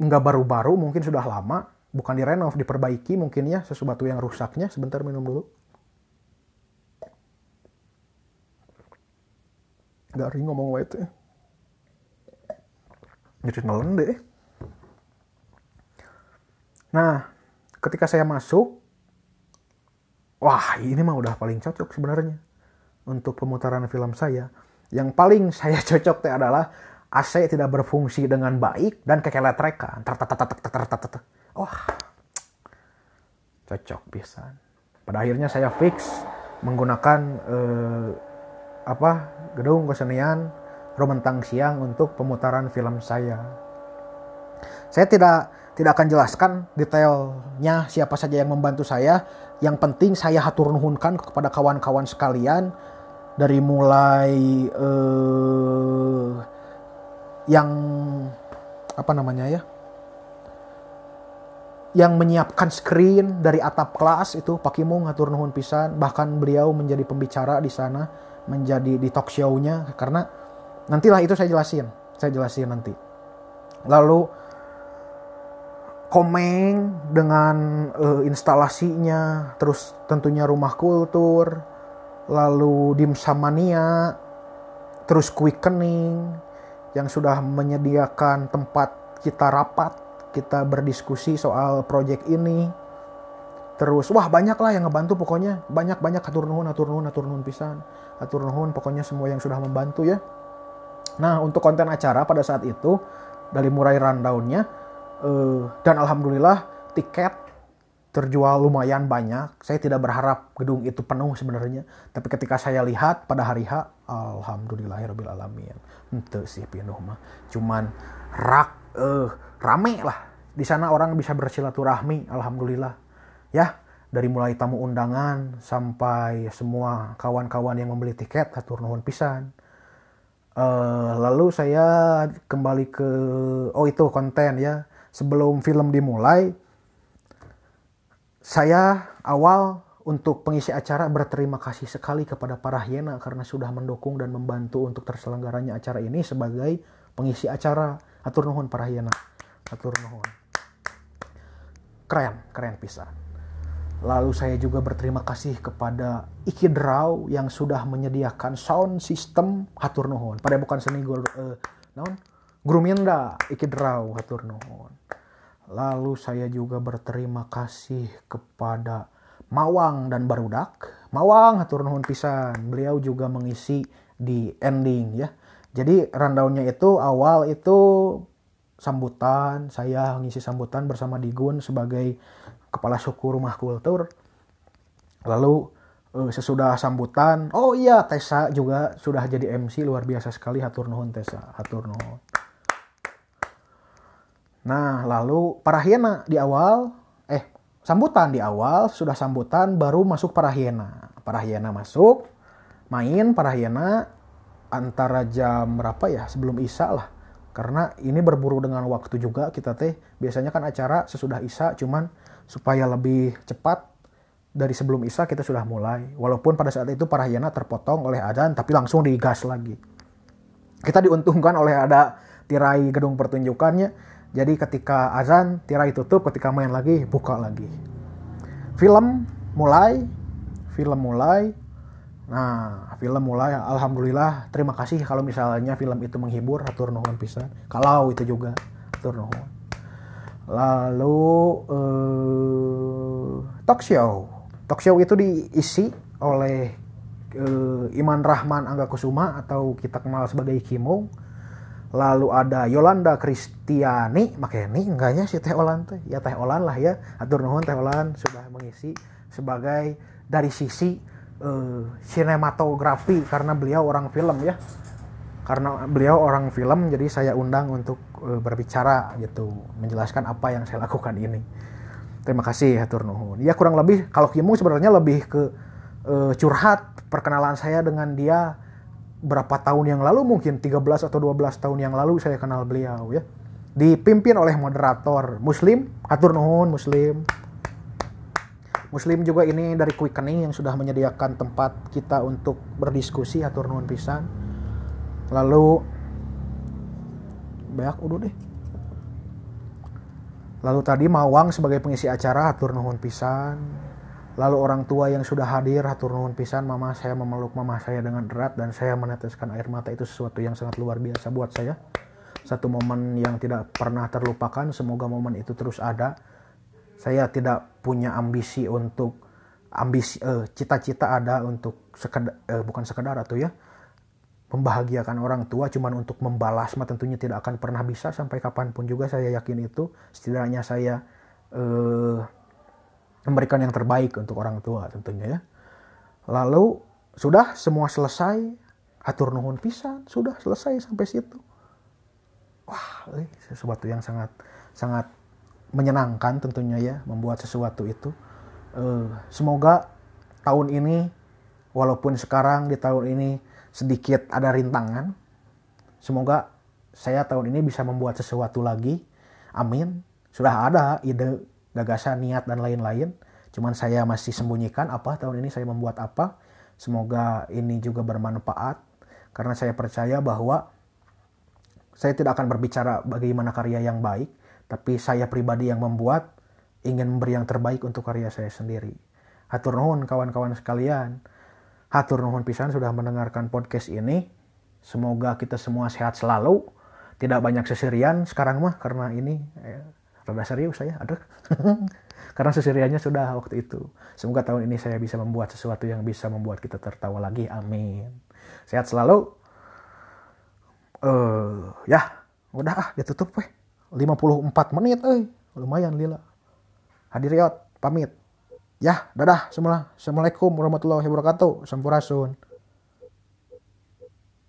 nggak baru-baru, mungkin sudah lama, bukan direnov, diperbaiki mungkin ya sesuatu yang rusaknya. Sebentar minum dulu. Garing ngomong wae teh. Jadi nelen deh. Nah, ketika saya masuk, wah ini mah udah paling cocok sebenarnya untuk pemutaran film saya yang paling saya cocok teh adalah AC tidak berfungsi dengan baik dan kekeletrekan. Wah, cocok bisa. Pada akhirnya saya fix menggunakan eh, apa gedung kesenian Romentang Siang untuk pemutaran film saya. Saya tidak tidak akan jelaskan detailnya siapa saja yang membantu saya. Yang penting saya hatur nuhunkan kepada kawan-kawan sekalian dari mulai uh, yang apa namanya ya yang menyiapkan screen dari atap kelas itu Pak Kimo ngatur nuhun pisan. Bahkan beliau menjadi pembicara di sana menjadi di talk show-nya karena nantilah itu saya jelasin saya jelasin nanti. Lalu komeng dengan uh, instalasinya terus tentunya rumah kultur lalu dimsamania, terus quickening yang sudah menyediakan tempat kita rapat, kita berdiskusi soal proyek ini. Terus wah banyak lah yang ngebantu pokoknya, banyak-banyak atur nuhun, atur nuhun, atur nuhun pisan. Atur nuhun pokoknya semua yang sudah membantu ya. Nah, untuk konten acara pada saat itu dari mulai rundownnya uh, dan alhamdulillah tiket terjual lumayan banyak. Saya tidak berharap gedung itu penuh sebenarnya. Tapi ketika saya lihat pada hari H, alhamdulillahirobbilalamin. Ente sih penuh mah. Cuman rak, eh, rame lah. di sana orang bisa bersilaturahmi alhamdulillah ya dari mulai tamu undangan sampai semua kawan-kawan yang membeli tiket hatur nuhun pisan uh, lalu saya kembali ke oh itu konten ya sebelum film dimulai saya awal untuk pengisi acara berterima kasih sekali kepada para hiena karena sudah mendukung dan membantu untuk terselenggaranya acara ini sebagai pengisi acara. Atur nuhun para hiena. Atur nuhun. Keren, keren pisan. Lalu saya juga berterima kasih kepada Iki Draw yang sudah menyediakan sound system hatur nuhun. Pada bukan seni gur, uh, naon? Gruminda Iki Draw hatur. Lalu saya juga berterima kasih kepada Mawang dan Barudak. Mawang hatur nuhun pisan. Beliau juga mengisi di ending ya. Jadi rundownnya itu awal itu sambutan, saya mengisi sambutan bersama Digun sebagai kepala suku rumah kultur. Lalu eh, sesudah sambutan, oh iya Tessa juga sudah jadi MC luar biasa sekali hatur nuhun Tessa, hatur. Nah, lalu para hiena di awal sambutan di awal sudah sambutan baru masuk para hiena para hiena masuk main para hiena antara jam berapa ya? Sebelum isya lah. Karena ini berburu dengan waktu juga kita teh. Biasanya kan acara sesudah isya cuman supaya lebih cepat dari sebelum isya kita sudah mulai. Walaupun pada saat itu para hiena terpotong oleh adan tapi langsung digas lagi. Kita diuntungkan oleh ada tirai gedung pertunjukannya jadi ketika azan tirai tutup, ketika main lagi buka lagi. Film mulai, film mulai. Nah, film mulai alhamdulillah terima kasih kalau misalnya film itu menghibur atur nuhun pisan. Kalau itu juga atur nuhun. Lalu eh, talk show. Talk show itu diisi oleh eh, Iman Rahman Angga Kusuma atau kita kenal sebagai Kimo lalu ada Yolanda Kristiani. Makanya ini enggaknya si Teh Olan teh ya Teh Olan lah ya. Atur nuhun Teh Olan sudah mengisi sebagai dari sisi uh, sinematografi karena beliau orang film ya. Karena beliau orang film jadi saya undang untuk uh, berbicara gitu menjelaskan apa yang saya lakukan ini. Terima kasih atur nuhun. Ya kurang lebih kalau Kimu sebenarnya lebih ke uh, curhat perkenalan saya dengan dia berapa tahun yang lalu mungkin 13 atau 12 tahun yang lalu saya kenal beliau ya. Dipimpin oleh moderator muslim. Atur nuhun muslim. Muslim juga ini dari quickening yang sudah menyediakan tempat kita untuk berdiskusi. Atur nuhun pisan. Lalu banyak udah deh. Lalu tadi Mawang sebagai pengisi acara atur nuhun pisan Lalu orang tua yang sudah hadir, hatur nuhun pisan, mama saya memeluk mama saya dengan erat dan saya meneteskan air mata itu sesuatu yang sangat luar biasa buat saya. Satu momen yang tidak pernah terlupakan, semoga momen itu terus ada. Saya tidak punya ambisi untuk ambisi eh, cita-cita ada untuk sekedar eh, bukan sekedar atau ya membahagiakan orang tua cuman untuk membalas mah tentunya tidak akan pernah bisa sampai kapan pun juga saya yakin itu setidaknya saya eh, memberikan yang terbaik untuk orang tua tentunya ya. Lalu sudah semua selesai, atur nuhun pisan, sudah selesai sampai situ. Wah, eh, sesuatu yang sangat sangat menyenangkan tentunya ya membuat sesuatu itu. Uh, semoga tahun ini walaupun sekarang di tahun ini sedikit ada rintangan, semoga saya tahun ini bisa membuat sesuatu lagi. Amin. Sudah ada ide gagasan, niat, dan lain-lain. Cuman saya masih sembunyikan apa tahun ini saya membuat apa. Semoga ini juga bermanfaat. Karena saya percaya bahwa saya tidak akan berbicara bagaimana karya yang baik. Tapi saya pribadi yang membuat ingin memberi yang terbaik untuk karya saya sendiri. Hatur nuhun kawan-kawan sekalian. Hatur nuhun pisan sudah mendengarkan podcast ini. Semoga kita semua sehat selalu. Tidak banyak sesirian sekarang mah karena ini rada serius saya? Aduh. Karena sesiriannya sudah waktu itu. Semoga tahun ini saya bisa membuat sesuatu yang bisa membuat kita tertawa lagi. Amin. Sehat selalu. Eh uh, ya udah ah ditutup weh. 54 menit eh. Lumayan lila. Hadir pamit. Ya dadah semua assalamualaikum warahmatullahi wabarakatuh. Sampurasun